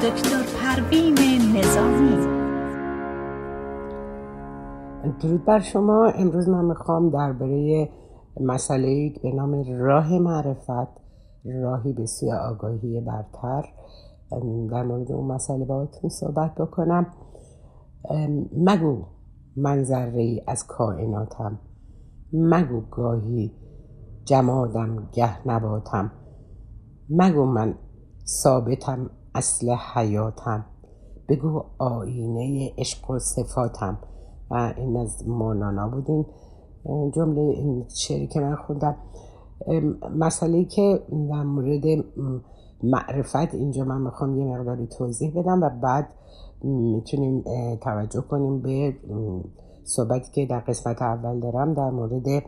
دکتر پروین نظامی. درود بر شما. امروز من می‌خوام درباره مسئله به نام راه معرفت راهی به سوی آگاهی برتر در مورد اون مسئله باهاتون صحبت بکنم. مگو من ذره ای از کائناتم. مگو گاهی جمادم گه نباتم. مگو من ثابتم اصل حیاتم. بگو آینه عشق و صفاتم. و این از مانانا بود جمله این شعری که من خوندم. مسئله که در مورد معرفت اینجا من می‌خوام یه مقداری توضیح بدم و بعد می‌تونیم توجه کنیم به صحبتی که در قسمت اول دارم در مورد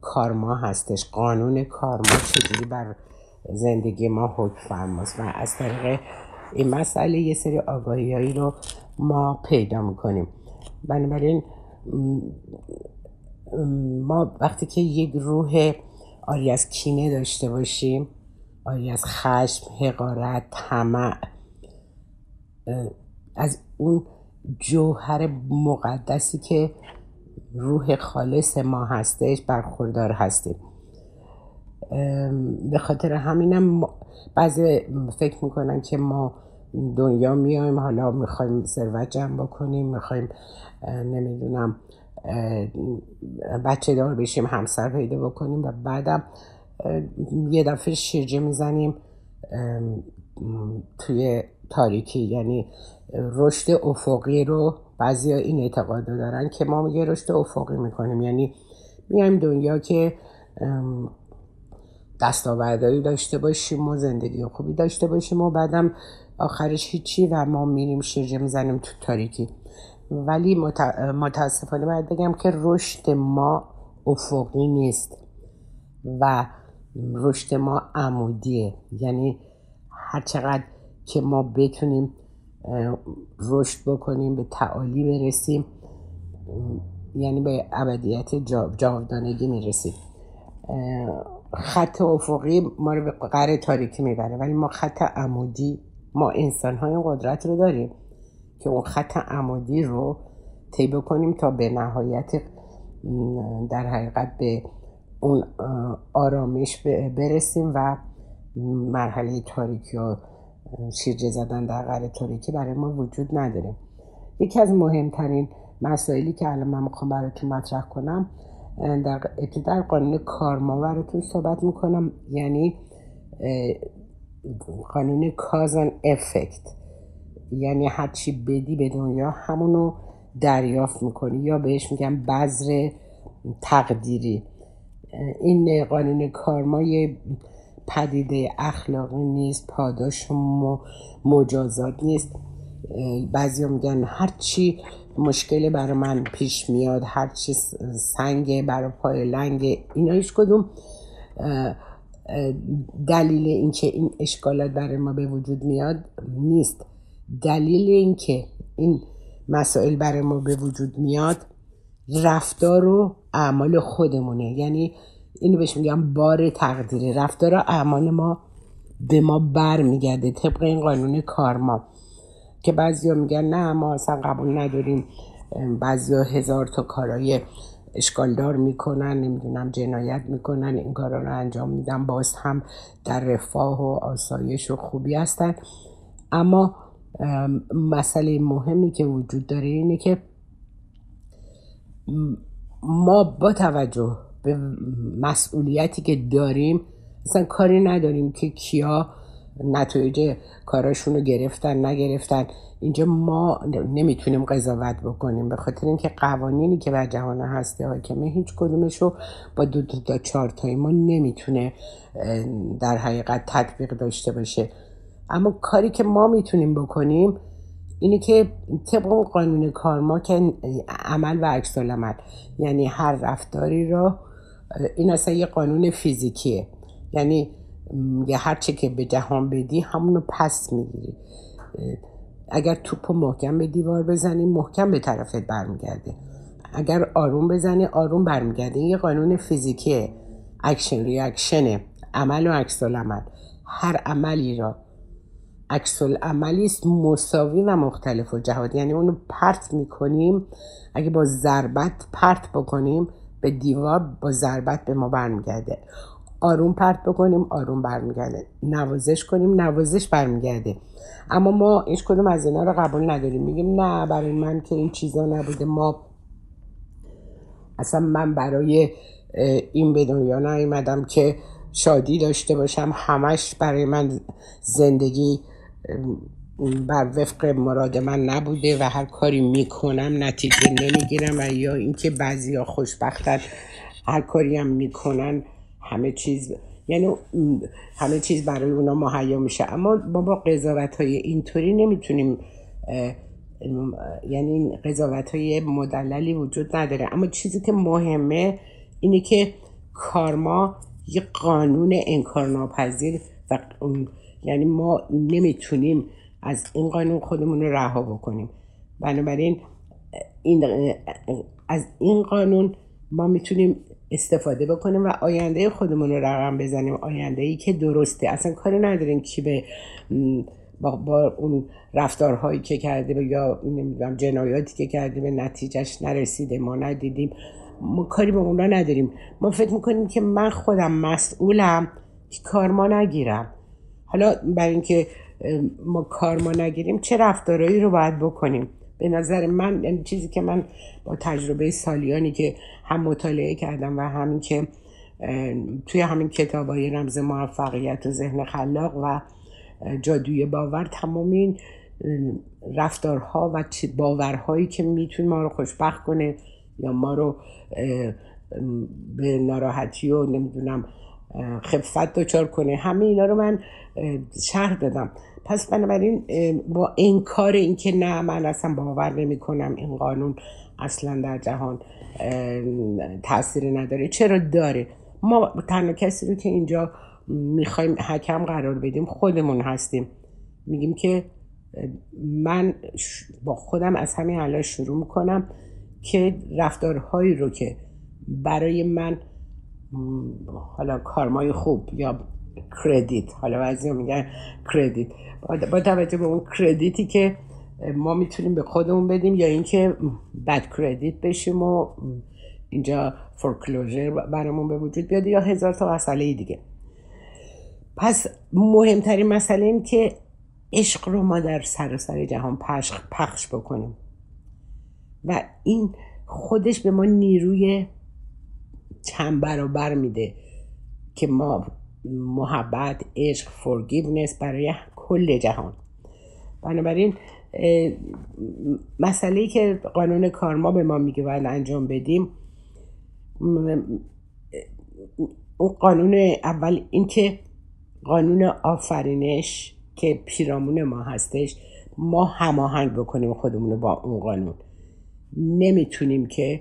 کارما هستش. قانون کارما چجوری بر زندگی ما حکم فرماست و از طریق این مسئله یه سری آگاهی رو ما پیدا می‌کنیم. بنابراین ما وقتی که یک روح آری از کینه داشته باشیم آری از خشم حقارت طمع از اون جوهر مقدسی که روح خالص ما هستش برخوردار هستیم. به خاطر همینم بعضی فکر می‌کنن که ما دنیا میایم حالا می‌خوایم ثروت جمع بکنیم می‌خوایم نمی‌دونم بچه دار بشیم همسر پیدا بکنیم و بعدم یه دفعه شیرجه می‌زنیم توی تاریکی. یعنی رشد افقی رو بعضی این اعتقاد دارن که ما یه رشد افقی می‌کنیم. یعنی میایم دنیا که دستاوردهایی داشته باشیم و زندگی خوبی داشته باشیم و بعدم آخرش هیچی و ما میریم شیرجه می‌زنیم تو تاریکی. ولی متاسفانه باید بگم که رشد ما افقی نیست و رشد ما عمودیه. یعنی هر چقدر که ما بتونیم رشد بکنیم به تعالی برسیم یعنی به ابدیت جاودانگی می‌رسیم. خط افقی ما رو به قره تاریکی می‌بره. ولی ما خط عمودی ما انسان های قدرت رو داریم که اون خط عمودی رو طی بکنیم تا به نهایت در حقیقت به اون آرامش برسیم و مرحله تاریکی و شیرجه زدن در قره تاریکی برای ما وجود نداره. یکی از مهمترین مسائلی که الان من می‌خوام براتون مطرح کنم در ابتدا قانون کارما براتون صحبت می‌کنم. یعنی قانون کازن افکت یعنی هرچی بدی به دنیا همونو دریافت می‌کنی یا بهش میگم بذر تقدیری. این قانون کارما یه پدیده اخلاقی نیست پاداش و مجازات نیست. بعضی میگن هرچی مشکل برای من پیش میاد هرچی سنگ برای پای لنگ اینا هیچ کدوم دلیل اینکه این اشکالات برای ما به وجود میاد نیست. دلیل اینکه این مسائل برای ما به وجود میاد رفتار و اعمال خودمونه. یعنی اینو بهش میگم بار تقدیری. رفتار و اعمال ما به ما بر میگرده طبق این قانون کارما که بعضیا میگن نه ما اصلا قبول نداریم بعضیا هزار تا کارای اشکالدار می‌کنن نمی‌دونم جنایت می‌کنن این کارا رو انجام میدن باز هم در رفاه و آسایش و خوبی هستن. اما مسئله مهمی که وجود داره اینه که ما با توجه به مسئولیتی که داریم اصلا کاری نداریم که کیا نتایج کاراشون رو گرفتن نگرفتن. اینجا ما نمی‌تونیم قضاوت بکنیم. به خاطر اینکه قوانینی که بر جهان هستی حاکمه هیچ کدومش رو با دو دو تا چهار تای ما نمی‌تونه در حقیقت تطبیق داشته باشه. اما کاری که ما می‌تونیم بکنیم اینه که طبق قانون کارما که عمل و عکس عمل یعنی هر رفتاری را این اصلا یه قانون فیزیکیه. یعنی هر چه که به جهان بدی همونو پس می‌گیری. اگر توپ محکم به دیوار بزنی محکم به طرفت برمیگرده. اگر آروم بزنی آروم برمیگرده. این یه قانون فیزیکیه. action reaction ه عمل و عکس عمل هر عملی را. عکس عملی است مساوی و مختلف‌الجهت یعنی اونو پرت می‌کنیم. اگه با ضربت پرت بکنیم به دیوار با ضربت به ما برمیگرده. آروم پرت بکنیم آروم برمیگرده. نوازش کنیم نوازش برمیگرده. اما ما هیچ کدوم از اینا رو قبول نداریم. میگیم نه برای من که این چیزا نبوده. ما اصلا من برای این به دنیا نیومدم که شادی داشته باشم. همش برای من زندگی بر وفق مراد من نبوده و هر کاری می‌کنم نتیجه نمی‌گیرم. و یا اینکه بعضی ها خوشبختن هر کاری هم می‌کنن. همه چیز یعنی همه چیز برای اونا مهیا میشه. اما ما با قضاوت های اینطوری نمی‌تونیم یعنی قضاوت های مدللی وجود نداره. اما چیزی که مهمه اینه که کارما یه قانون انکارناپذیر و یعنی ما نمی‌تونیم از این قانون خودمون رو رها بکنیم. بنابراین این از این قانون ما می‌تونیم استفاده بکنیم و آینده خودمون رو رقم بزنیم. آینده ای که درسته. اصلا کاری نداریم کی به با, با اون رفتارهایی که کرده یا نمی‌دونم جنایاتی که کرده به نتیجهش نرسیده ما ندیدیم. ما کاری به اونا نداریم. ما فکر می‌کنیم که من خودم مسئولم که کار ما نگیرم. حالا برای اینکه ما کار ما نگیریم چه رفتارهایی رو باید بکنیم؟ به نظر من یعنی چیزی که من با تجربه سالیانی که هم مطالعه کردم و همین که توی همین کتاب های رمز موفقیت و ذهن خلاق و جادوی باور تمام این رفتارها و باورهایی که می‌تونه ما رو خوشبخت کنه یا ما رو به ناراحتی و نمی‌دونم خفت دچار کنه همه اینا رو من شرح دادم. پس بنابراین با انکار اینکه نه من اصلا باور نمی کنم این قانون اصلا در جهان تاثیر نداره. چرا داره؟ ما تنها کسی رو که اینجا می‌خوایم حکم قرار بدیم خودمون هستیم. میگیم که من با خودم از همین الان شروع می‌کنم که رفتارهایی رو که برای من حالا کارمای خوب یا کردیت حالا بعضی میگن کردیت با توجه به اون کردیتی که ما می‌تونیم به خودمون بدیم یا اینکه بد کردیت بشیم و اینجا فورکلوژر برامون به وجود بیاد یا هزار تا مسئله دیگه. پس مهمترین مسئله این که عشق رو ما در سراسر جهان پخش, پخش بکنیم. و این خودش به ما نیروی چند برابر میده که ما محبت عشق فورگیونس برای کل جهان. بنابراین مسئله که قانون کارما به ما میگه باید انجام بدیم اون قانون اول این که قانون آفرینش که پیرامون ما هستش ما هماهنگ بکنیم خودمون با اون قانون. نمی‌تونیم که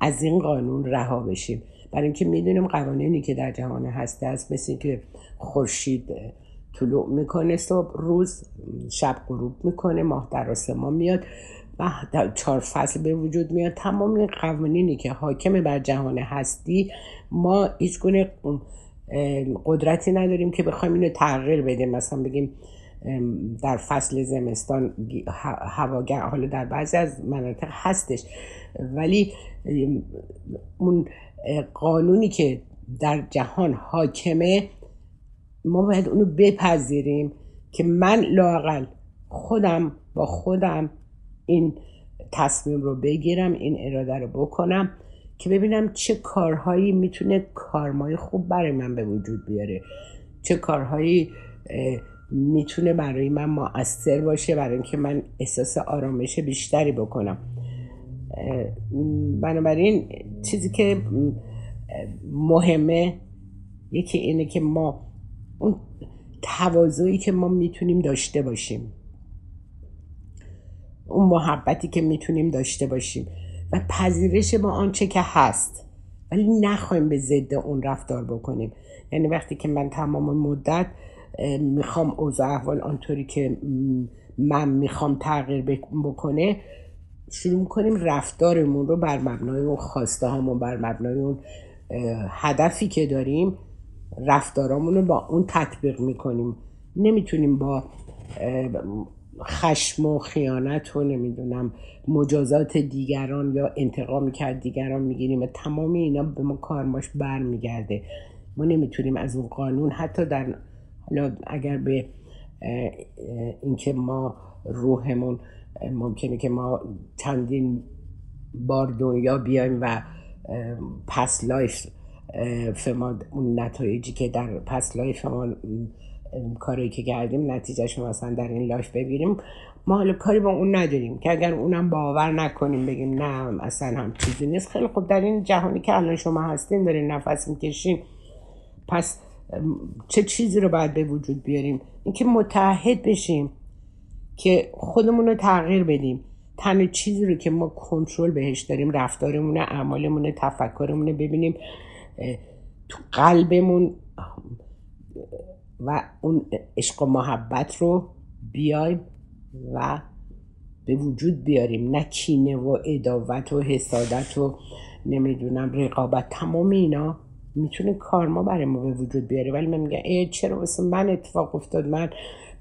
از این قانون رها بشیم. برای اینکه می‌دونیم قوانینی که در جهان هسته است مثل که خورشید طلوع می‌کنه صبح روز شب غروب می‌کنه ماه در آسمان میاد و چهار فصل به وجود میاد. تمام این قوانینی که حاکم بر جهان هستی ما هیچ گونه قدرتی نداریم که بخوایم اینو تغییر بدیم. مثلا بگیم در فصل زمستان هواگر حالا در بعضی از مناطق هستش. ولی اون قانونی که در جهان حاکمه ما باید اونو بپذیریم که من لاقل خودم با خودم این تصمیم رو بگیرم این اراده رو بکنم که ببینم چه کارهایی می‌تونه کارمای خوب برای من به وجود بیاره. چه کارهایی می‌تونه برای من مؤثر باشه برای اینکه من احساس آرامش بیشتری بکنم. بنابراین چیزی که مهمه یکی اینه که ما اون توازویی که ما می‌تونیم داشته باشیم. اون محبتی که می‌تونیم داشته باشیم و پذیرش با آنچه که هست. ولی نخواهیم به ضد اون رفتار بکنیم. یعنی وقتی که من تمام مدت می‌خوام اوضاع احوال آنطوری که من می‌خوام تغییر بکنه شروع کنیم رفتارمون رو بر مبنای اون خواسته هامون بر مبنای اون هدفی که داریم رفتارامون رو با اون تطبیق می‌کنیم. نمی‌تونیم با خشم و خیانت و نمی‌دونم مجازات دیگران یا انتقام کرد دیگران می‌گیریم و تمام اینا به ما کارماش برمیگرده. ما نمی‌تونیم از اون قانون حتی در حالا اگر به اینکه ما روحمون ممکنه که ما چندین بار دنیا بیایم و past life ما اون نتایجی که در past life ما کاری که کردیم نتیجهش مثلا در این life ببینیم. ما حالا کاری با اون نداریم که اگر اونم باور نکنیم بگیم نه اصلا هم چیزی نیست. خیلی خوب در این جهانی که الان شما هستین دارین نفس می‌کشین پس چه چیزی رو باید به وجود بیاریم؟ اینکه متحد بشیم که خودمون رو تغییر بدیم. تنها چیزی رو که ما کنترل بهش داریم رفتارمونه اعمالمونه تفکرمونه ببینیم. تو قلبمون و اون عشق و محبت رو بیایم و به وجود بیاریم. نه کینه و اداوت و حسادت و نمی‌دونم رقابت. تمام اینا می‌تونه کارما برای ما به وجود بیاره. ولی من میگم ای چرا واسه من اتفاق افتاد؟ من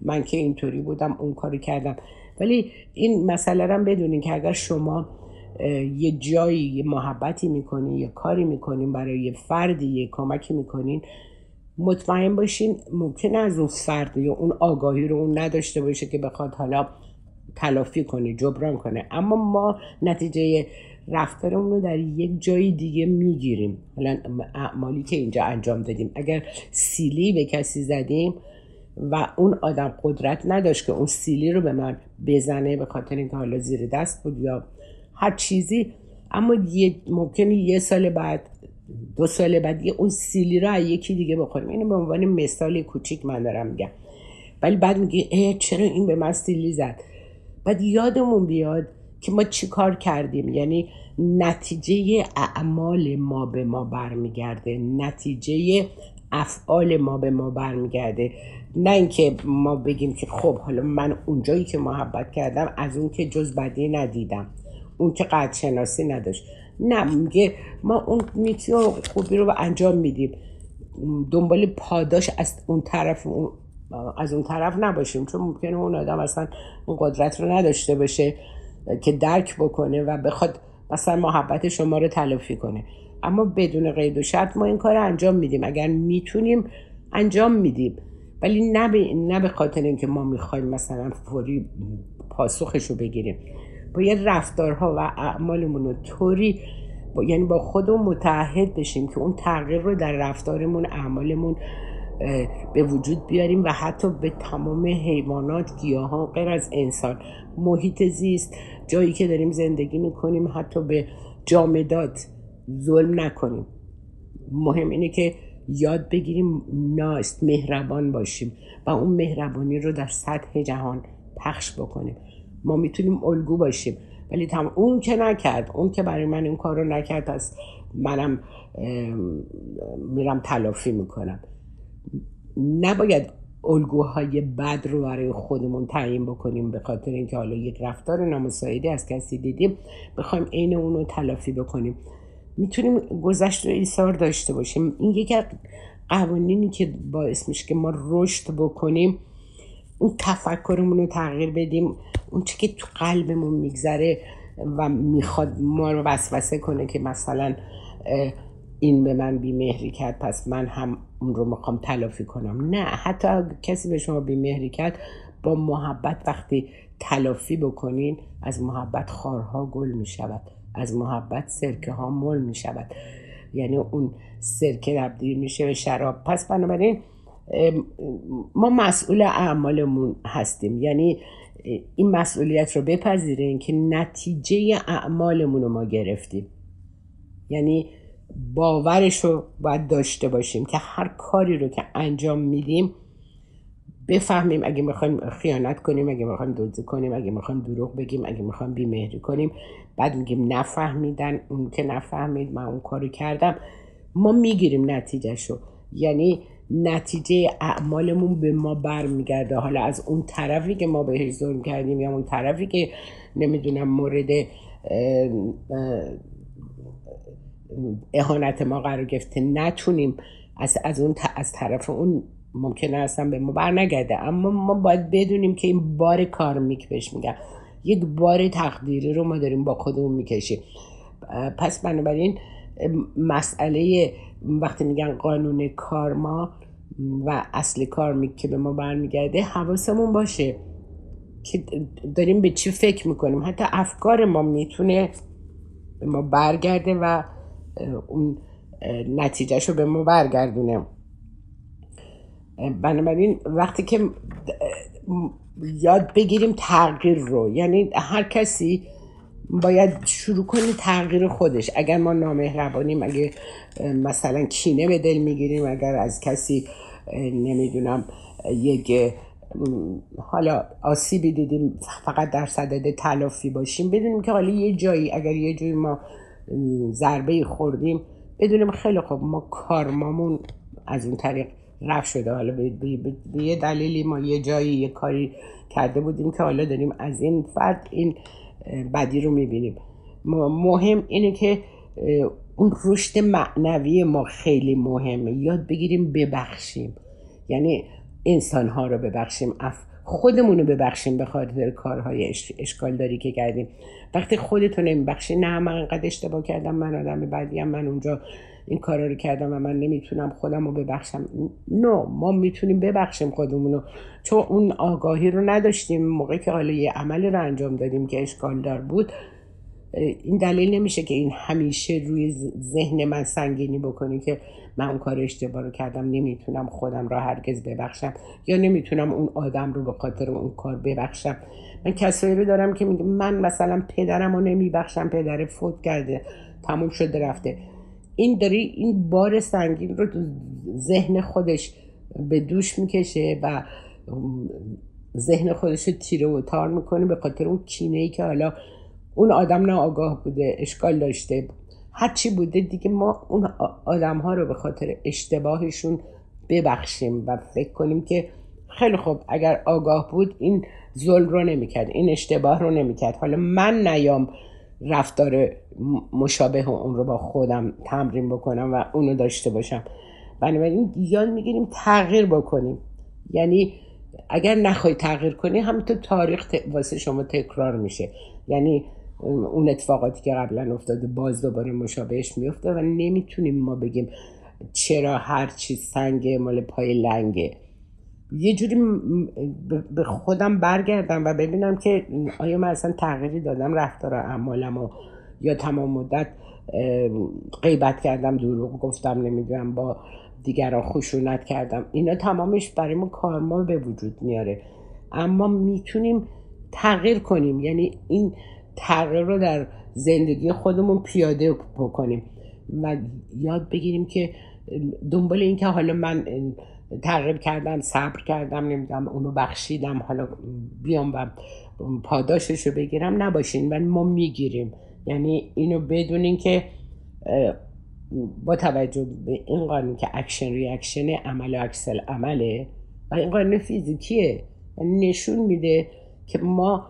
من که اینطوری بودم اون کاری کردم. ولی این مسئله رو بدونین که اگر شما یه جایی یه محبتی می‌کنین یه کاری می‌کنین برای یه فردی یه کمکی می‌کنین. مطمئن باشین ممکن از اون فرد یا اون آگاهی رو اون نداشته باشه که بخواد حالا تلافی کنه جبران کنه. اما ما نتیجه رفتارمون رو در یک جای دیگه می‌گیریم. حالا اعمالی که اینجا انجام دادیم. اگر سیلی به کسی زدیم و اون آدم قدرت نداشت که اون سیلی رو به من بزنه به خاطر اینکه حالا زیر دست بود یا هر چیزی. اما یه ممکنه یه سال بعد دو سال بعد یه اون سیلی رو یکی دیگه بخوریم. اینو به عنوان مثال کوچیک من دارم میگم. ولی بعد میگه اه چرا این به من سیلی زد؟ بعد یادمون بیاد که ما چی کار کردیم. یعنی نتیجه اعمال ما به ما برمیگرده. نتیجه افعال ما به ما برمیگرده. نه اینکه ما بگیم که خب حالا من اونجایی که محبت کردم از اون که جز بدی ندیدم. اون که قد شناسی نداشت. نه میگه ما اون نیکی و خوبی رو انجام میدیم. دنبال پاداش از اون طرف از اون طرف نباشیم چون ممکنه اون آدم اصلا اون قدرت رو نداشته باشه که درک بکنه و بخواد مثلا محبت شما رو تلافی کنه. اما بدون قید و شرط ما این کار رو انجام میدیم. اگر می‌تونیم انجام میدیم. ولی نه به, نه به خاطر اینکه ما می‌خوایم مثلا فوری پاسخش رو بگیریم. باید رفتارها و اعمالمون رو طوری با یعنی با خودمون متحد بشیم که اون تغییر رو در رفتارمون اعمالمون به وجود بیاریم و حتی به تمام حیوانات گیاهان غیر از انسان محیط زیست جایی که داریم زندگی می‌کنیم حتی به جامدات ظلم نکنیم. مهم اینه که یاد بگیریم ناست مهربان باشیم و اون مهربانی رو در سطح جهان پخش بکنیم. ما می‌تونیم الگو باشیم. ولی تمام اون که نکرد اون که برای من این کار رو نکرد از منم میرم تلافی می‌کنم. نباید الگوهای بد رو برای خودمون تعیین بکنیم به خاطر اینکه حالا یک رفتار نامساعدی از کسی دیدیم بخوایم عین اون رو تلافی بکنیم. می‌تونیم گذشت رو ایثار داشته باشیم. این یکی قوانینی که باعث میشه که ما رشد بکنیم اون تفکرمون رو تغییر بدیم. اون چی که تو قلبمون میگذره و می‌خواد ما رو وسوسه کنه که مثلا این به من بیمهری کرد پس من هم اون رو می‌خوام تلافی کنم. نه حتی کسی به شما بیمهری کرد با محبت وقتی تلافی بکنین از محبت خارها گل می‌شود از محبت سرکه ها مل می‌شود. یعنی اون سرکه تبدیل میشه به شراب. پس بنابراین ما مسئول اعمالمون هستیم. یعنی این مسئولیت رو بپذیریم که نتیجه اعمالمون رو ما گرفتیم. یعنی باورش رو باید داشته باشیم که هر کاری رو که انجام میدیم بفهمیم اگه می‌خوایم خیانت کنیم اگه می‌خوایم دزدی کنیم اگه می‌خوایم دروغ بگیم اگه می‌خوایم بیمهری کنیم. بعد میگیم نفهمیدن اون که نفهمید من اون کاری کردم. ما می‌گیریم نتیجهشو. یعنی نتیجه اعمالمون به ما برمیگرده. حالا از اون طرفی که ما بهش ظلم کردیم یا اون طرفی که نمی‌دونم مورد اهانت ما قرار گرفته نتونیم از, از اون از طرف اون ممکنه اصلا به ما بر نگرده اما ما باید بدونیم که این بار کارمیک بهش میگن. یک بار تقدیری رو ما داریم با خودمون می‌کشیم. پس بنابراین مسئله وقتی میگن قانون کارما و اصل کارمیک که به ما برمیگرده حواسمون باشه که داریم به چی فکر می‌کنیم. حتی افکار ما می‌تونه به ما برگرده و اون نتیجهش رو به ما برگردونه. بنابراین وقتی که یاد بگیریم تغییر رو یعنی هر کسی باید شروع کنی تغییر خودش. اگر ما نامهربانیم اگه مثلا کینه به دل می‌گیریم اگر از کسی نمی‌دونم یک حالا آسیبی دیدیم فقط در صدد تلافی باشیم بدونیم که حالا یه جایی اگر یه جایی ما ضربه خوردیم بدونیم خیلی خوب ما کارمامون از اون طریق رفت شده. حالا به, یه دلیلی ما یه جایی یه کاری کرده بودیم که حالا داریم از این فرد این بدی رو می‌بینیم. مهم اینه که اون رشد معنوی ما خیلی مهمه. یاد بگیریم ببخشیم. یعنی انسان ها رو ببخشیم خودمون رو ببخشیم به خاطر کارهای اشکال داری که کردیم. وقتی خودتو نمیبخشی نه من انقدر اشتباه کردم من آدم بعدی من اونجا این کارا رو کردم و من نمی‌تونم خودم رو ببخشم. نو ما می‌تونیم ببخشیم خودمون رو چون اون آگاهی رو نداشتیم. موقعی که حالا یه عمل رو انجام دادیم که اشکال دار بود این دلیل نمیشه که این همیشه روی ذهن من سنگینی بکنی که من اون کار اشتباه رو کردم نمی‌تونم خودم را هرگز ببخشم یا نمی‌تونم اون آدم رو به خاطر اون کار ببخشم. من کسایی رو دارم که میگه من مثلا پدرم رو نمیبخشم پدر فوت کرده تموم شده رفته. این داری این بار سنگین رو تو ذهن خودش به دوش می‌کشه و ذهن خودش رو تیره و تار می‌کنه به خاطر اون کینه ای که حالا اون آدم آگاه بوده اشکال داشته. هرچی بوده دیگه ما اون آدم ها رو به خاطر اشتباهشون ببخشیم و فکر کنیم که خیلی خوب اگر آگاه بود این ظلم رو نمی‌کرد این اشتباه رو نمی‌کرد. حالا من نیام رفتار مشابه اون رو با خودم تمرین بکنم و اونو داشته باشم. بنابراین یاد می‌گیریم تغییر بکنیم. یعنی اگر نخوای تغییر کنی همینطور تاریخ واسه شما تکرار میشه. یعنی اون اتفاقاتی که قبلا افتاده باز دوباره مشابهش میفته و نمی‌تونیم ما بگیم چرا هر چیز سنگه مال پای لنگه. یه جوری به خودم برگردم و ببینم که آیا من اصلا تغییری دادم رفتار اعمالم و یا تمام مدت غیبت کردم دروغ گفتم نمی‌دونم با دیگران خشونت کردم. اینا تمامش برای ما کارما به وجود میاره. اما می‌تونیم تغییر کنیم. یعنی این تغییر رو در زندگی خودمون پیاده بکنیم. و یاد بگیریم که دنبال این که حالا من تغییر کردم صبر کردم نمی‌دونم اونو بخشیدم حالا بیام و پاداشش رو بگیرم نباشین. ولی ما می‌گیریم. یعنی اینو بدونین که با توجه به این قانون که action reaction عمل و عکس‌العمله و این قانون فیزیکیه یعنی نشون میده که ما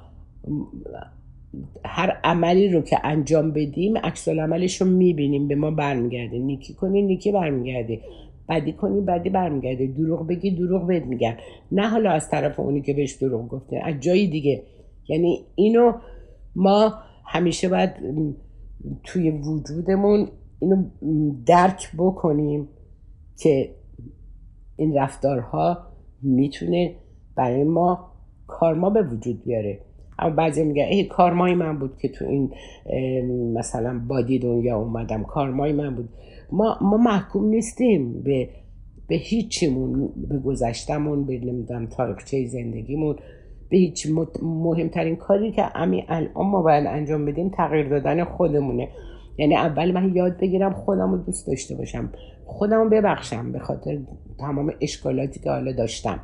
هر عملی رو که انجام بدیم عکس عملش رو می‌بینیم به ما برمیگرده. نیکی کنی نیکی برمیگرده. بدی کنی بدی برمیگرده. دروغ بگی دروغ بهت میگن. نه حالا از طرف اونی که بهش دروغ گفته. از جایی دیگه. یعنی اینو ما همیشه باید توی وجودمون اینو درک بکنیم که این رفتارها می‌تونه برای ما کارما به وجود بیاره. اما بعضی میگن ای کارمای من بود که تو این مثلا بادی دنیا اومدم کارمای من بود. ما, ما محکوم نیستیم به به هیچیمون به گذشتمون به نمی‌دونم تاریخچه زندگیمون. به هیچ مهمترین کاری که امی الان ما باید انجام بدیم تغییر دادن خودمونه. یعنی اول من یاد بگیرم خودم رو دوست داشته باشم. خودم رو ببخشم به خاطر تمام اشکالاتی که حالا داشتم.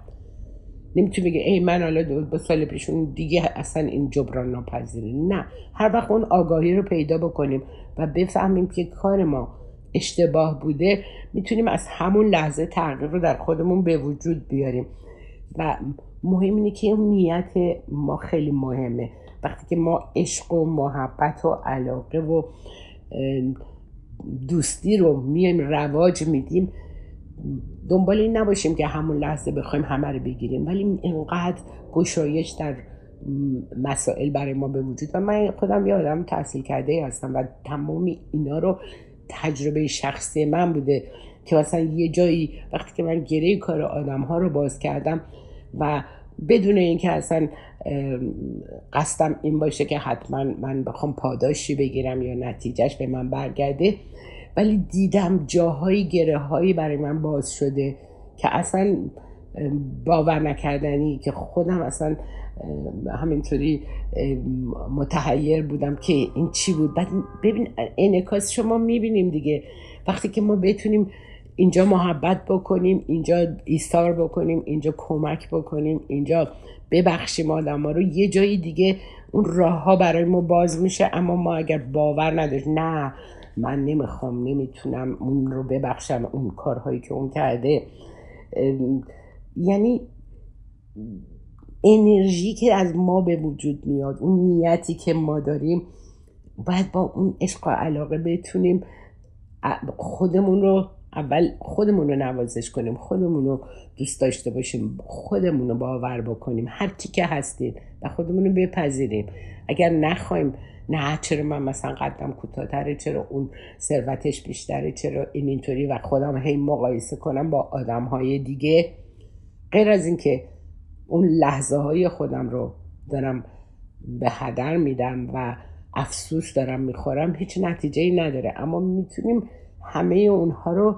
نمی‌تونی بگه ای من حالا دو سال پیشون دیگه اصلا این جبران ناپذیره نه. هر وقت اون آگاهی رو پیدا بکنیم و بفهمیم که کار ما اشتباه بوده می‌تونیم از همون لحظه تغییر رو در خودمون به وجود بیاریم. و مهم اینه که اون نیت ما خیلی مهمه. وقتی که ما عشق و محبت و علاقه و دوستی رو میایم رواج میدیم دنبال این نباشیم که همون لحظه بخوایم همه رو بگیریم. ولی اینقدر گشایش در مسائل برای ما به وجود و من خودم یه آدم تحصیل کرده هستم و تمام اینا رو تجربه شخصی من بوده که مثلا یه جایی وقتی که من گره کار آدم ها رو باز کردم و بدون اینکه اصلا قصدم این باشه که حتما من بخوام پاداشی بگیرم یا نتیجهش به من برگرده ولی دیدم جاهای گره هایی برای من باز شده که اصلا باور نکردنی که خودم اصلا همینطوری متحیر بودم که این چی بود. بعد ببین انعکاس شما می‌بینیم دیگه. وقتی که ما بتونیم اینجا محبت بکنیم اینجا ایستار بکنیم اینجا کمک بکنیم اینجا ببخشیم آدم ها رو. یه جایی دیگه اون راه ها برای ما باز میشه اما ما اگر باور نداشت نه من نمی‌خوام نمی‌تونم اون رو ببخشم اون کارهایی که اون کرده. یعنی انرژی که از ما به وجود میاد اون نیتی که ما داریم باید با اون عشق و علاقه بتونیم خودمون رو اول خودمون رو نوازش کنیم خودمون رو دوست داشته باشیم خودمون رو باور بکنیم هر چی که هستید و خودمون رو بپذیریم. اگر نخوایم نه چرا من مثلا قدم کوتاهتره چرا اون ثروتش بیشتره چرا این اینطوری و خودم هی مقایسه کنم با آدم های دیگه. غیر از اینکه اون لحظه های خودم رو دارم به هدر میدم و افسوس دارم می‌خورم هیچ نتیجه ای نداره. اما می‌تونیم همه اونها رو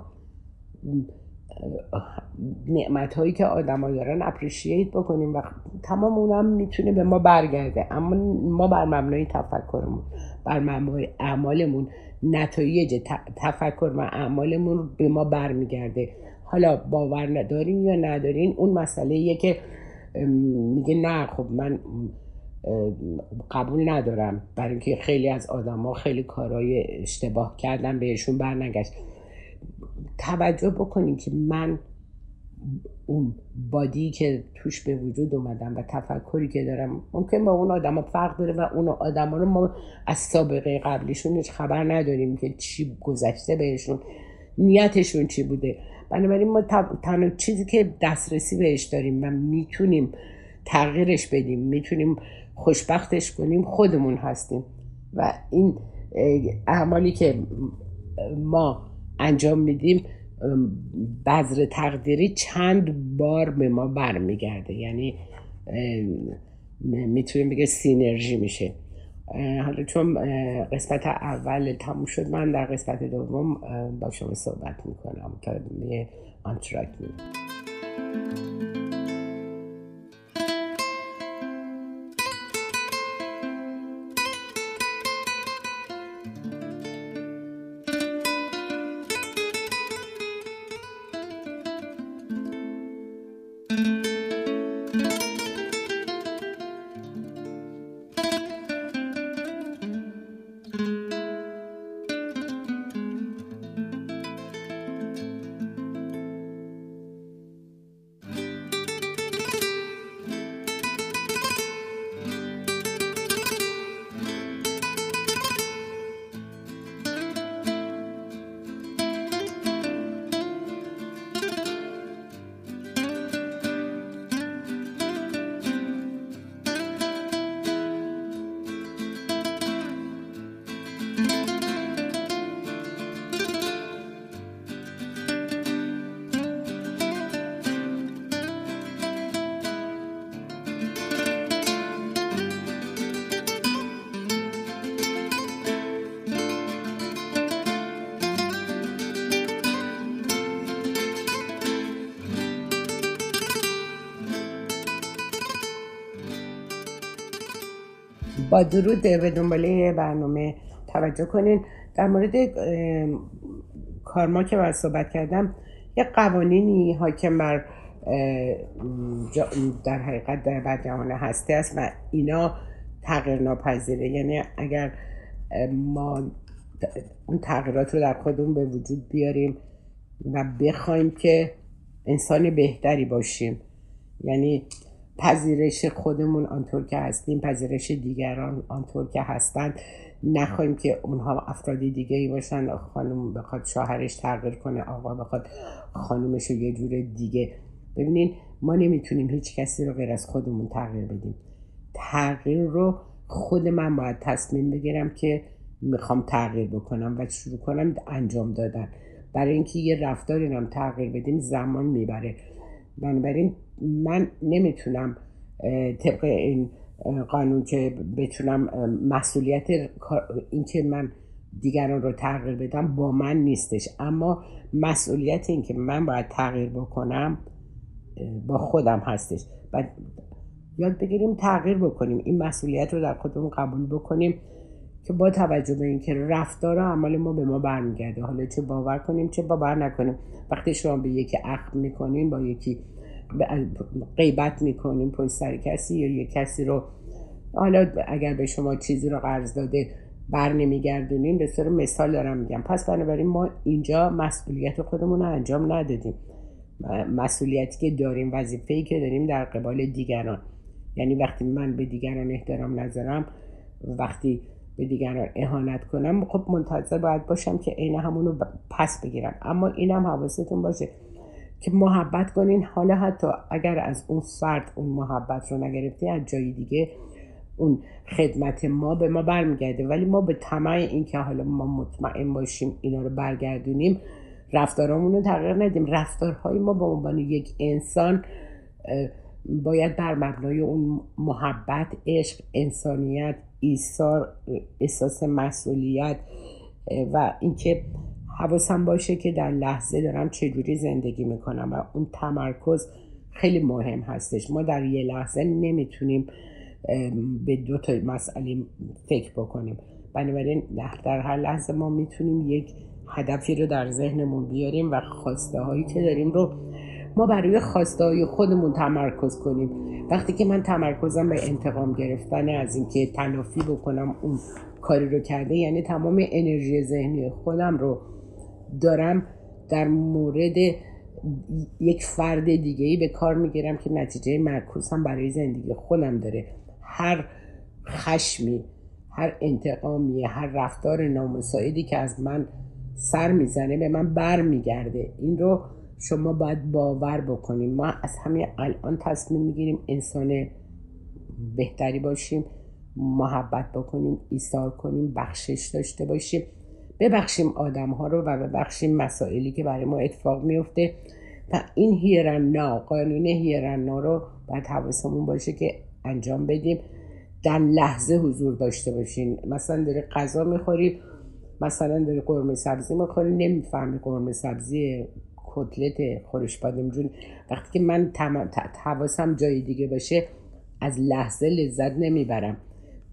نعمت هایی که آدما دارن اپریشیت بکنیم و تمام اونم می‌تونه به ما برگرده. اما ما بر مبنای تفکرمون بر مبنای اعمالمون نتایج تفکر و اعمالمون به ما برمیگرده. حالا باور ندارین یا ندارین اون مسئله که میگه نه خب من قبول ندارم. برای اینکه خیلی از آدما خیلی کارهای اشتباه کردن بهشون برنگشت. توجه بکنیم که من اون بادی که توش به وجود اومدم و تفکری که دارم ممکن با اون آدم فرق داره و اون آدم رو ما از سابقه قبلیشون هیچ خبر نداریم که چی گذشته بهشون نیتشون چی بوده. بنابراین ما تنها چیزی که دسترسی بهش داریم و می‌تونیم تغییرش بدیم می‌تونیم خوشبختش کنیم خودمون هستیم. و این اعمالی که ما انجام میدیم بذر تقدیری چند بار به ما برمیگرده. یعنی می‌تونیم بگه سینرژی میشه. حالا چون قسمت اول تموم شد من در قسمت دوم با شما صحبت می‌کنم. تا یه آنتراکت با درود به دنباله برنامه توجه کنین. در مورد کارما که من صحبت کردم یه قوانینی حاکم بر در حقیقت در بر جهان هسته است و اینا تغییر ناپذیره یعنی اگر ما اون تغییرات رو در خودمون به وجود بیاریم و بخوایم که انسان بهتری باشیم. یعنی پذیرش خودمون آنطور که هستیم پذیرش دیگران آنطور که هستند. نخواهیم که اونها افراد دیگه ای باشن. خانم بخواد شوهرش تغییر کنه آقا بخواد خانومش رو یه جور دیگه. ببینین ما نمی‌تونیم هیچ کسی رو غیر از خودمون تغییر بدیم. تغییر رو خود من باید تصمیم بگیرم که می‌خوام تغییر بکنم و شروع کنم انجام دادن. برای اینکه یه رفتاری هم تغییر بدیم زمان می‌بره. بنابراین من نمی‌تونم طبق این قانون که بتونم مسئولیت اینکه من دیگران رو تغییر بدم با من نیستش. اما مسئولیت اینکه من باید تغییر بکنم با خودم هستش. و یاد بگیریم تغییر بکنیم. این مسئولیت رو در خودمون قبول بکنیم. که با توجه به اینکه رفتار و عمل ما به ما برمیگرده. حالا چه باور کنیم چه باور نکنیم. وقتی شما به یکی عقل می‌کنیم با یکی غیبت می‌کنیم پشت سر کسی یا یک کسی رو حالا اگر به شما چیزی رو قرض داده بر نمیگردونیم به صورت مثال دارم میگم. پس بنابراین ما اینجا مسئولیت خودمون رو انجام ندادیم. مسئولیتی که داریم وظیفه‌ای که داریم در قبال دیگران. یعنی وقتی من به دیگران احترام نذارم وقتی به دیگران اهانت کنم خب منتظر باید باشم که عین همونو پس بگیرم. اما اینم حواستون باشه که محبت کنین. حالا حتی اگر از اون فرد اون محبت رو نگرفتی از جای دیگه اون خدمت ما به ما برمیگرده. ولی ما به طمع اینکه حالا ما مطمئن باشیم اینا رو برگردونیم رفتارمون رو تغییر ندیم. رفتارهای ما به عنوان یک انسان باید بر مبنای اون محبت عشق انسانیت ایثار احساس مسئولیت و اینکه حواسم باشه که در لحظه دارم چجوری زندگی می‌کنم و اون تمرکز خیلی مهم هستش. ما در یه لحظه نمی‌تونیم به دو تا مسئله فکر بکنیم. بنابراین در هر لحظه ما می‌تونیم یک هدفی رو در ذهنمون بیاریم و خواسته هایی که داریم رو ما برای خواسته های خودمون تمرکز کنیم. وقتی که من تمرکزم به انتقام گرفتن از اینکه تلافی بکنم اون کاری رو کرده یعنی تمام انرژی ذهنی خودم رو دارم در مورد یک فرد دیگه ای به کار می‌گیرم که نتیجه معکوسم برای زندگی خودم داره. هر خشمی هر انتقامی هر رفتار نامساعدی که از من سر می‌زنه به من بر میگرده این رو شما باید باور بکنیم. ما از همین الان تصمیم می‌گیریم انسان بهتری باشیم محبت بکنیم ایثار کنیم بخشش داشته باشیم. ببخشیم آدم ها رو و ببخشیم مسائلی که برای ما اتفاق میفته و این هیرنا قانون هیرنا رو باید حواسمون باشه که انجام بدیم. در لحظه حضور داشته باشین. مثلا داری غذا می‌خوری مثلا داری قرمه سبزی می‌خوری. نمی‌فهمی قرمه سبزی کتلت خورش بادم وقتی که من حواسم جای دیگه باشه از لحظه لذت نمی‌برم.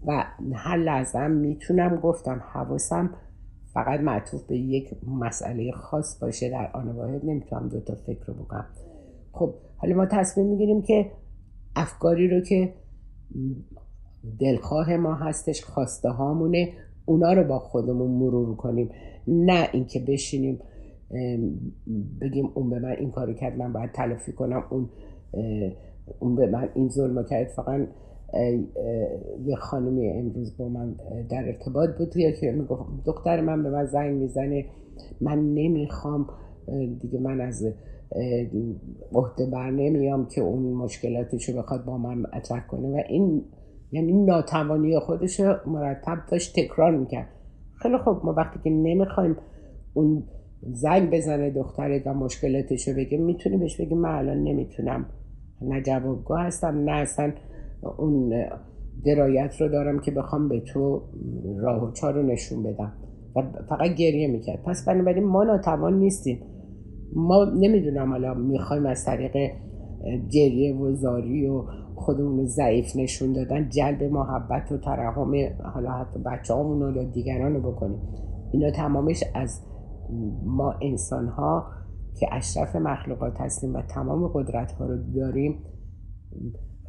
و هر لحظه هم می‌تونم گفتم حواسم فقط معطوف به یک مسئله خاص باشه. در آن واحد نمی‌تونم دو تا فکر رو بکنم. خب حالا ما تصمیم می‌گیریم که افکاری رو که دلخواه ما هستش خواسته هامونه اونا رو با خودمون مرور کنیم. نه اینکه بشینیم بگیم اون به من این کارو کرد من باید تلافی کنم. اون اون به من این ظلم کرد. فقط یه خانمی امروز با من در ارتباط بود که می‌گفت دختر من به من زنگ می‌زنه. من نمی‌خوام دیگه من از عهده بر نمیام که اون مشکلاتشو بخواد با من مطرح کنه. و این یعنی ناتوانی خودش مرتب داشت تکرار می‌کرد. خیلی خوب ما وقتی که نمی‌خوایم اون زنگ بزنه دخترت و مشکلاتشو بگه. می‌تونی بهش بگی من الان نمی‌تونم. نه جوابگاه هستم نه اصلا اون درایت رو دارم که بخوام به تو راه و چار رو نشون بدم. و فقط گریه می‌کرد. پس بنابراین ما ناتوان نیستیم. ما نمی‌دونم حالا می‌خوایم از طریق گریه و زاری و خودمون رو ضعیف نشون دادن جلب محبت و ترحم حالا حتی بچه همون یا دیگران رو بکنیم. اینا تمامش از ما انسان ها که اشرف مخلوقات هستیم و تمام قدرت ها رو داریم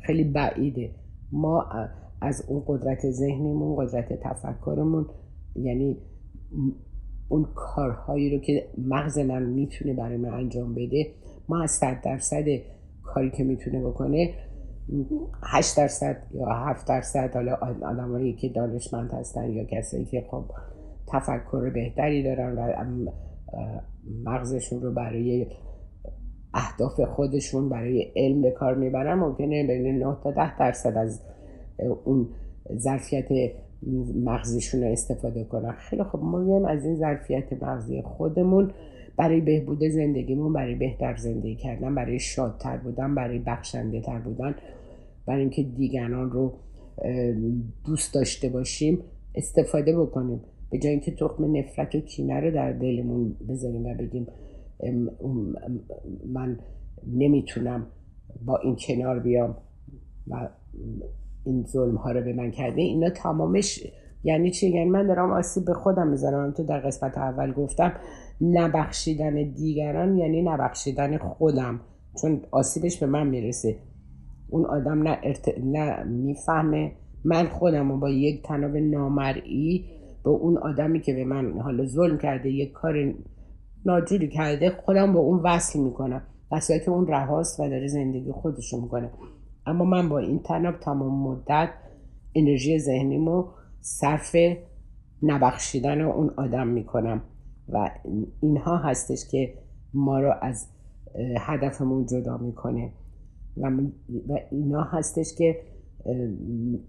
خیلی بعیده. ما از اون قدرت ذهنیمون قدرت تفکرمون یعنی اون کارهایی رو که مغز من می‌تونه برای من انجام بده ما از صد درصد کاری که می‌تونه بکنه 8 درصد یا 7 درصد حالا آدمایی که دانشمند هستن یا کسایی که خب تفکر بهتری دارن و مغزشون رو برای اهداف خودشون برای علم به کار می‌برن. ممکنه بین 9 تا 10 درصد از اون ظرفیت مغزشون رو استفاده کنن. خیلی خب ما میایم از این ظرفیت مغزی خودمون برای بهبود زندگیمون برای بهتر زندگی کردن برای شادتر بودن برای بخشنده تر بودن برای اینکه دیگران رو دوست داشته باشیم استفاده بکنیم. به جای اینکه تخم نفرت و کینه رو در دلمون بذاریم و بگیم من نمی‌تونم با این کنار بیام و این ظلم ها رو به من کرده اینا تمامش یعنی چی؟ یعنی من دارم آسیب به خودم می‌زنم. تو در قسمت اول گفتم نبخشیدن دیگران یعنی نبخشیدن خودم چون آسیبش به من می‌رسه. اون آدم نه, ارت... نه می‌فهمه. من خودم رو با یک تناب نامرئی به اون آدمی که به من حالا ظلم کرده یک کار ناجوری کرده خودم با اون وصل می‌کنم. در که اون رهاست و داره زندگی خودشو می‌کنه. اما من با این تناب تمام مدت انرژی ذهنیمو صرف نبخشیدن اون آدم می‌کنم. و اینها هستش که ما رو از هدفمون جدا می‌کنه. و, و اینا هستش که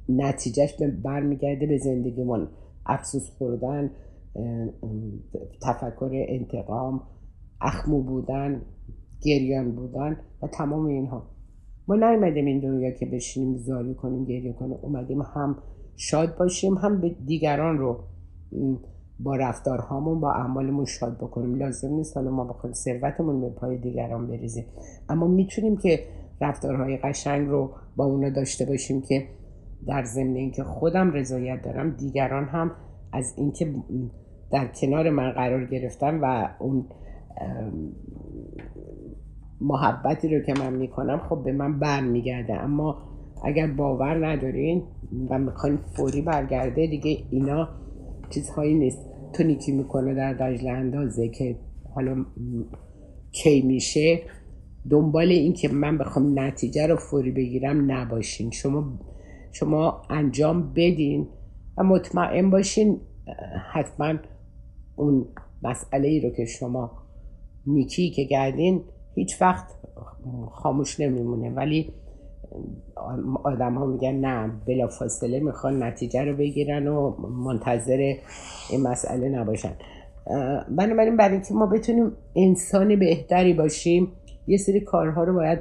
نتیجهش برمیگرده به زندگیمون. افسوس خوردن تفکر انتقام اخمو بودن گریان بودن و تمام اینها. ما نیومدیم این دنیا که بشینیم زاری کنیم گریه کنیم. اومدیم هم شاد باشیم هم به دیگران رو با رفتارهامون با اعمالمون شاد بکنیم. لازم نیست حالا ما بخوایم ثروتمون به پای دیگران بریزیم. اما می‌تونیم که رفتارهای قشنگ رو با اونا داشته باشیم که در ضمن اینکه خودم رضایت دارم دیگران هم از اینکه در کنار من قرار گرفتن و اون محبتی رو که من می‌کنم خب به من بر میگرده اما اگر باور ندارین و می‌خواین فوری برگرده دیگه اینا چیزهایی نیست. تو نیکی می‌کنه در دجل اندازه که حالا کی میشه دنبال این که من بخوام نتیجه رو فوری بگیرم نباشین. شما شما انجام بدین و مطمئن باشین حتما اون مسئله ای رو که شما نیکی که گردین هیچ وقت خاموش نمیمونه. ولی آدم ها میگن نه بلا فاصله می‌خوان نتیجه رو بگیرن و منتظر این مسئله نباشن. بنابراین برای اینکه ما بتونیم انسان بهتری باشیم یه سری کارها رو باید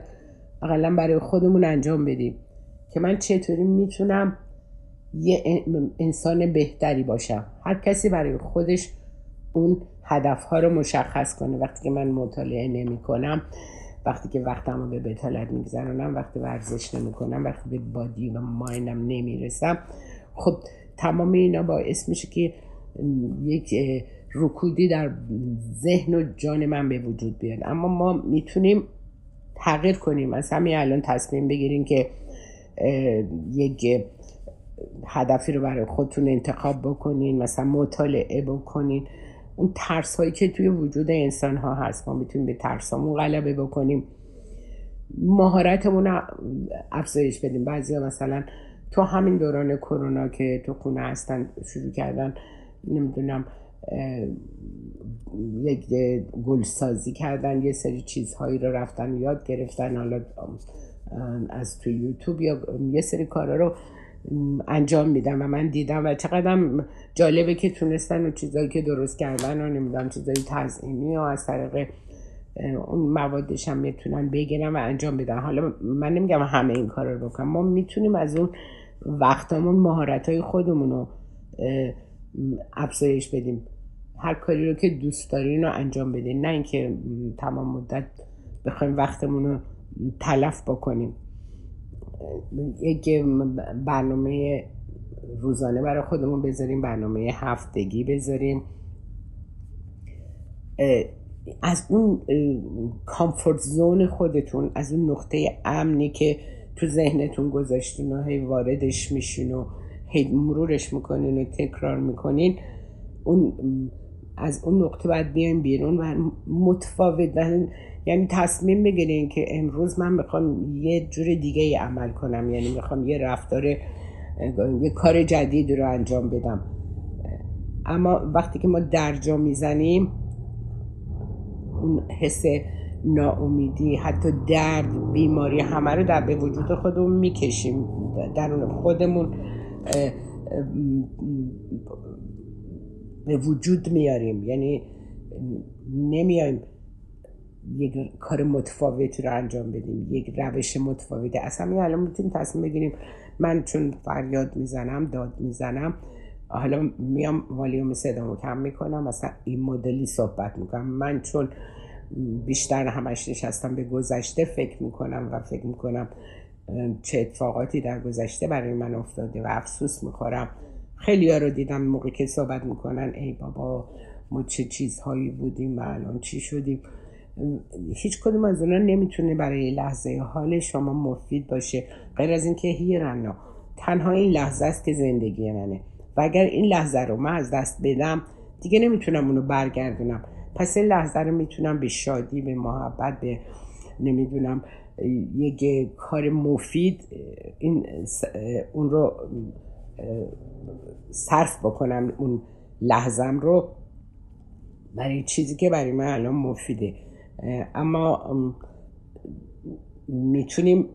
اقلا برای خودمون انجام بدیم. که من چطوری می‌تونم یه انسان بهتری باشم. هر کسی برای خودش اون هدفها رو مشخص کنه. وقتی که من مطالعه نمی کنم وقتی که وقتم رو به بتالت میگذرانم وقتی ورزش نمی کنم وقتی به بادی و ماینم نمی‌رسم خب تمام اینا باعث میشه که یک رکودی در ذهن و جان من به وجود بیاد. اما ما می‌تونیم تغییر کنیم. از همین الان تصمیم بگیریم که یک هدفی رو برای خودتون انتخاب بکنین مثلا مطالعه بکنین. اون ترس هایی که توی وجود انسان ها هست ما می‌تونیم به ترس هامون غلبه بکنیم. مهارتمون رو افزایش بدیم. بعضی مثلا تو همین دوران کرونا که تو خونه هستن شروع کردن نمی‌دونم یک گل سازی کردن یه سری چیزهایی رو رفتن یاد گرفتن. حالا از تو یوتیوب یا یه سری کارا رو انجام میدم و من دیدم و چقدر جالبه که تونستن و چیزایی که درست کردن و نمی‌دونم چیزایی تزئینی و از طریق اون موادش هم می‌تونن بگیرن و انجام بدن حالا من نمیگم همه این کار رو بکنم. ما می‌تونیم از اون وقتمون مهارت های خودمون رو افزایش بدیم. هر کاری رو که دوست دارین رو انجام بدین. نه اینکه تمام مدت بخوایم وقتمون رو تلف بکنیم. یک برنامه روزانه برای خودمون بذاریم برنامه هفتگی بذاریم. از اون کامفورت زون خودتون از اون نقطه امنی که تو ذهنتون گذاشتین و هی واردش میشین و هی مرورش می‌کنین و تکرار می‌کنین اون از اون نقطه باید بیایم بیرون و متفاوت یعنی تصمیم بگیرین که امروز من می‌خوام یه جور دیگه ای عمل کنم. یعنی می‌خوام یه رفتار یه کار جدید رو انجام بدم. اما وقتی که ما درجا می‌زنیم اون حس ناامیدی حتی درد بیماری همه رو در به وجود خودمون می‌کشیم. درون خودمون به وجود میاریم. یعنی نمیایم. یک کار متفاوتی رو انجام بدیم یک روش متفاوتی. اصلا می الان می‌تونیم تصمیم بگیریم من چون فریاد می‌زنم داد می‌زنم حالا میام والیوم صدامو کم می‌کنم مثلا این مدلی صحبت می‌کنم. من چون بیشتر همش نشستم به گذشته فکر می‌کنم و فکر می‌کنم چه اتفاقاتی در گذشته برای من افتاده و افسوس می‌خورم. خیلی ها رو دیدم موقعی که صحبت می‌کنن ای بابا ما چه چیزهایی بودیم و الان چی شدیم. هیچ کدوم از اونا نمی‌تونه برای لحظه حال شما مفید باشه. غیر از اینکه هیرنا تنها این لحظه است که زندگی منه. و اگر این لحظه رو من از دست بدم دیگه نمی‌تونم اونو برگردونم. پس این لحظه رو می‌تونم به شادی به محبت به نمی‌دونم یک کار مفید این اون رو صرف بکنم اون لحظم رو. برای چیزی که برای من الان مفیده. اما می‌تونیم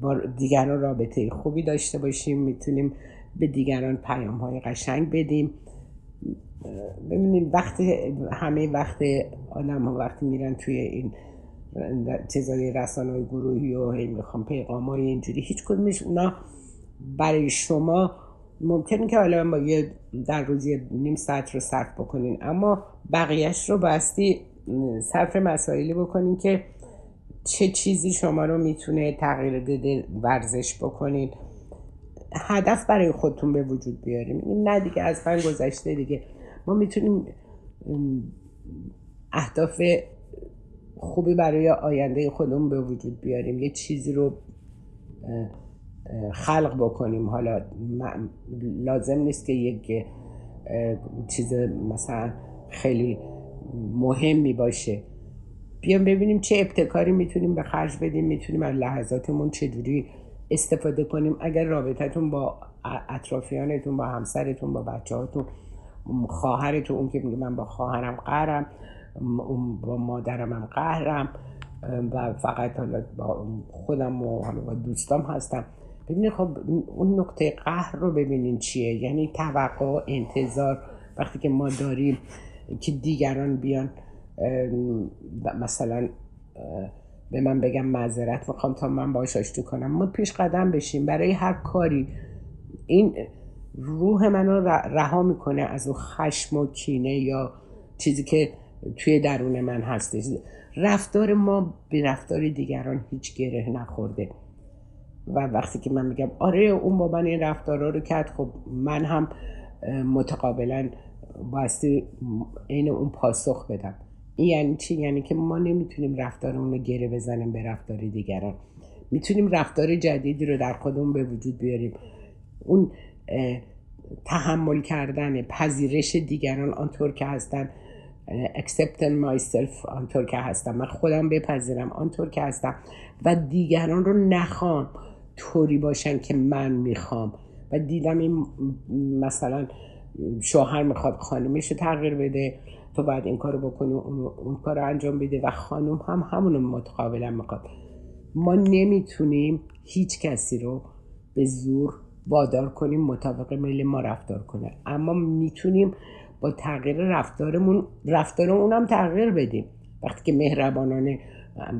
با دیگران رابطه خوبی داشته باشیم می‌تونیم به دیگران پیام های قشنگ بدیم. ببینید وقتی همه وقت آدم ها وقتی میرن توی این چیزای رسانه های گروهی و هی می‌خوام پیغام های اینجوری هیچ کدومش اونا برای شما ممکنه که حالا با یه در روزی نیم ساعت رو صرف بکنین اما بقیهش رو باستی صرف مسائلی بکنین که چه چیزی شما رو می‌تونه تغییر بده ورزش بکنین. هدف برای خودتون به وجود بیاریم نه دیگه از من گذشته دیگه. ما می‌تونیم اهداف خوبی برای آینده خودمون به وجود بیاریم. یه چیزی رو خلق بکنیم. حالا لازم نیست که یک چیز مثلا خیلی مهمی باشه. بیام ببینیم چه ابتکاری می‌تونیم به خرج بدیم می‌تونیم از لحظاتمون چجوری استفاده کنیم. اگر رابطتون با اطرافیانتون با همسرتون با بچه هاتون خواهرتون اون که میگه من با خواهرم قهرم با مادرم قهرم و فقط حالا با خودم و حالا با دوستام هستم. ببینید خب اون نقطه قهر رو ببینین چیه. یعنی توقع انتظار. وقتی که ما داریم که دیگران بیان مثلا به من بگم معذرت می‌خوام تا من باش آشتی کنم. ما پیش قدم بشیم. برای هر کاری. این روح من رو رها می‌کنه از اون خشم و کینه یا چیزی که توی درون من هستش. رفتار ما به رفتار دیگران هیچ گره نخورده. و وقتی که من میگم آره اون با من این رفتارا رو کرد خب من هم متقابلا بایستی عین اون پاسخ بدم. این یعنی چی؟ یعنی که ما نمی‌تونیم رفتارمون رو گره بزنیم به رفتار دیگران. می‌تونیم رفتار جدیدی رو در خودمون به وجود بیاریم. اون تحمل کردن پذیرش دیگران آنطور که هستن accepting myself آنطور که هستم. من خودم بپذیرم آنطور که هستم. و دیگران رو نخوام طوری باشن که من می‌خوام. و دیدم این مثلا شوهر می‌خواد خانمش رو تغییر بده تو باید این کارو بکنی اون, کار رو انجام بده و خانم هم همونو متقابلا می‌خواد. ما نمی‌تونیم هیچ کسی رو به زور وادار کنیم مطابق میل ما رفتار کنه. اما می‌تونیم با تغییر رفتارمون رفتار اونم تغییر بدیم. وقتی که مهربانانه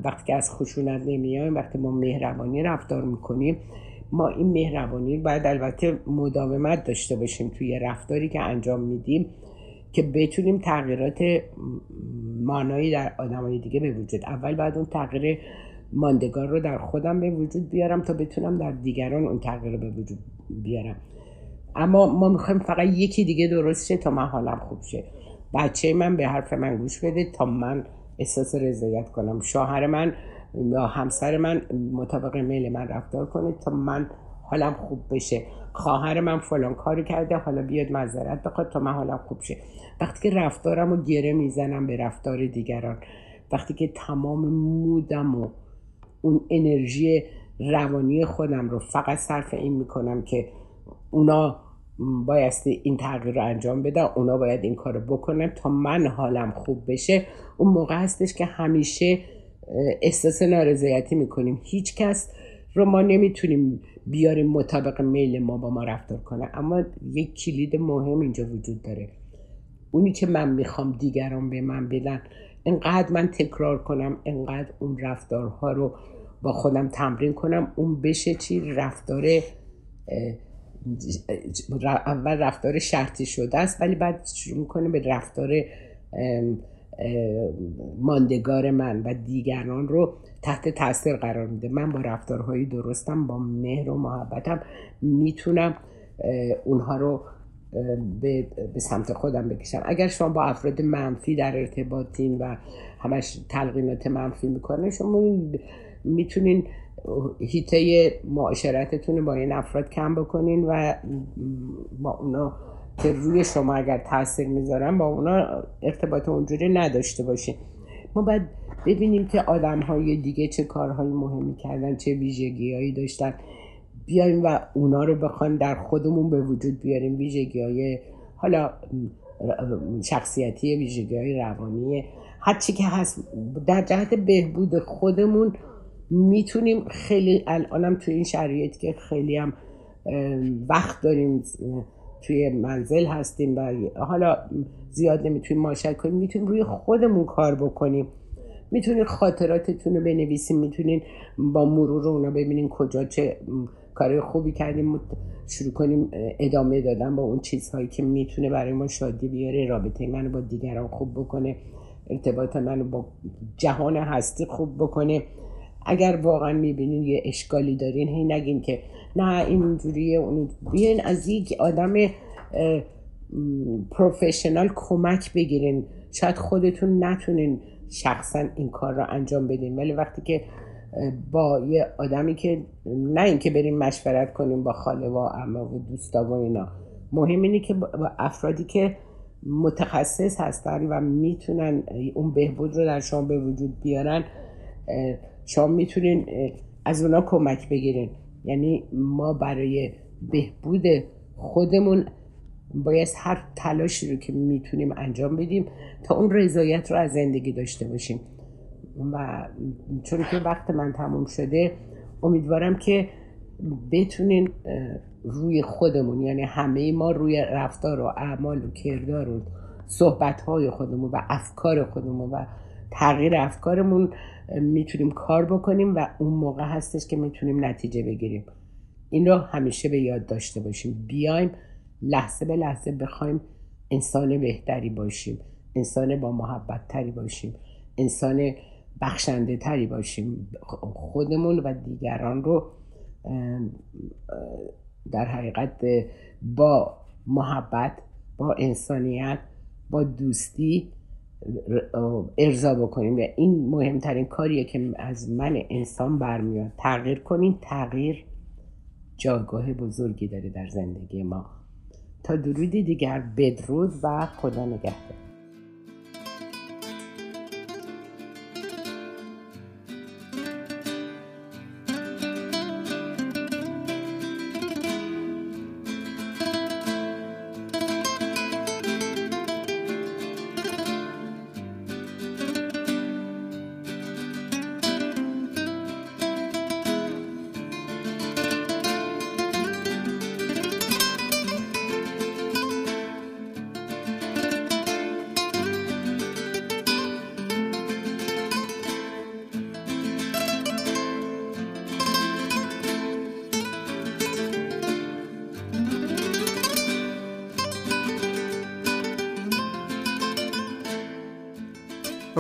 وقتی که از خشونت نمیایم وقتی ما مهربانی رفتار می‌کنیم ما این مهربانی باید البته مداومت داشته باشیم توی رفتاری که انجام میدیم که بتونیم تغییرات مانایی در آدمای دیگه به وجود اول باید اون تغییر ماندگار رو در خودم به وجود بیارم تا بتونم در دیگران اون تغییر رو به وجود بیارم. اما ما می‌خوایم فقط یکی دیگه درست شه تا من حالم خوب شه. بچه من به حرف من گوش بده تا من احساس رضایت کنم. شوهر من یا همسر من مطابق میل من رفتار کنه تا من حالم خوب بشه. خواهر من فلان کاری کرده حالا بیاد معذرت بخواد تا من حالم خوب شه. وقتی که رفتارم رو گره می‌زنم به رفتار دیگران. وقتی که تمام مودم و اون انرژی روانی خودم رو فقط صرف این می‌کنم که اونا بایستی این تغییر رو انجام بدن اونا باید این کار رو بکنن تا من حالم خوب بشه. اون موقع هستش که همیشه احساس نارضایتی می‌کنیم. هیچ کس رو ما نمی‌تونیم بیاریم مطابق میل ما با ما رفتار کنه. اما یک کلید مهم اینجا وجود داره. اونی که من می‌خوام دیگران به من بدن انقدر من تکرار کنم انقدر اون رفتارها رو با خودم تمرین کنم اون بشه چی؟ رفتار اول رفتار شرطی شده است ولی بعد شروع می‌کنه به رفتار ماندگار من و دیگران رو تحت تاثیر قرار میده. من با رفتارهایی درستم با مهر و محبتم می‌تونم اونها رو به, به سمت خودم بکشم. اگر شما با افراد منفی در ارتباطین و همش تلقینات منفی می‌کنه شما می‌تونین هیته معاشرتتون با این افراد کم بکنین و با اونا که روی شما اگر تاثیر می‌ذارن با اونا ارتباط اونجوری نداشته باشین. ما باید ببینیم که آدم های دیگه چه کارهای مهمی کردن چه ویژگی هایی داشتن. بیایم و اونا رو بخوان در خودمون به وجود بیاریم. ویژگی های حالا شخصیتی ویژگی های روانی هرچی که هست در جهت بهبود خودمون می‌تونیم خیلی الانم توی این شرایط که خیلی هم وقت داریم توی منزل هستیم و حالا زیاد نمی‌تونیم ماشت کنیم می‌تونیم روی خودمون کار بکنیم. می‌تونین خاطراتتون رو بنویسیم می‌تونین با مرور اونا ببینین کجا چه کار خوبی کردیم شروع کنیم ادامه دادن با اون چیزهایی که می‌تونه برای ما شادی بیاره رابطه منو با دیگران خوب بکنه ارتباط منو با جهان هستی خوب بکنه. اگر واقعا می‌بینین یه اشکالی دارین هی نگین که نه اینجوریه اون بیاین از یک آدم پروفشنال کمک بگیرین. شاید خودتون نتونین شخصا این کار رو انجام بدین. ولی وقتی که با یه آدمی که نه اینکه بریم مشورت کنیم با خاله و عمه و دوستا و اینا. مهم اینه که با افرادی که متخصص هستن و می‌تونن اون بهبود رو در شما به وجود بیارن شما می‌تونین از اونا کمک بگیرین. یعنی ما برای بهبود خودمون باید هر تلاشی رو که می‌تونیم انجام بدیم تا اون رضایت رو از زندگی داشته باشیم. و چون که وقت من تموم شده امیدوارم که بتونین روی خودمون یعنی همه ما روی رفتار و اعمال و کردار و صحبت های خودمون و افکار خودمون و تغییر افکارمون می‌تونیم کار بکنیم و اون موقع هستش که می‌تونیم نتیجه بگیریم. این رو همیشه به یاد داشته باشیم. بیایم لحظه به لحظه بخوایم انسان بهتری باشیم انسان با محبت تری باشیم انسان بخشنده تری باشیم. خودمون و دیگران رو در حقیقت با محبت با انسانیت با دوستی ارضا بکنیم. و این مهمترین کاریه که از من انسان برمیاد. تغییر کنین تغییر جایگاه بزرگی داره در زندگی ما. تا درودی دیگر بدرود و خدا نگهدار.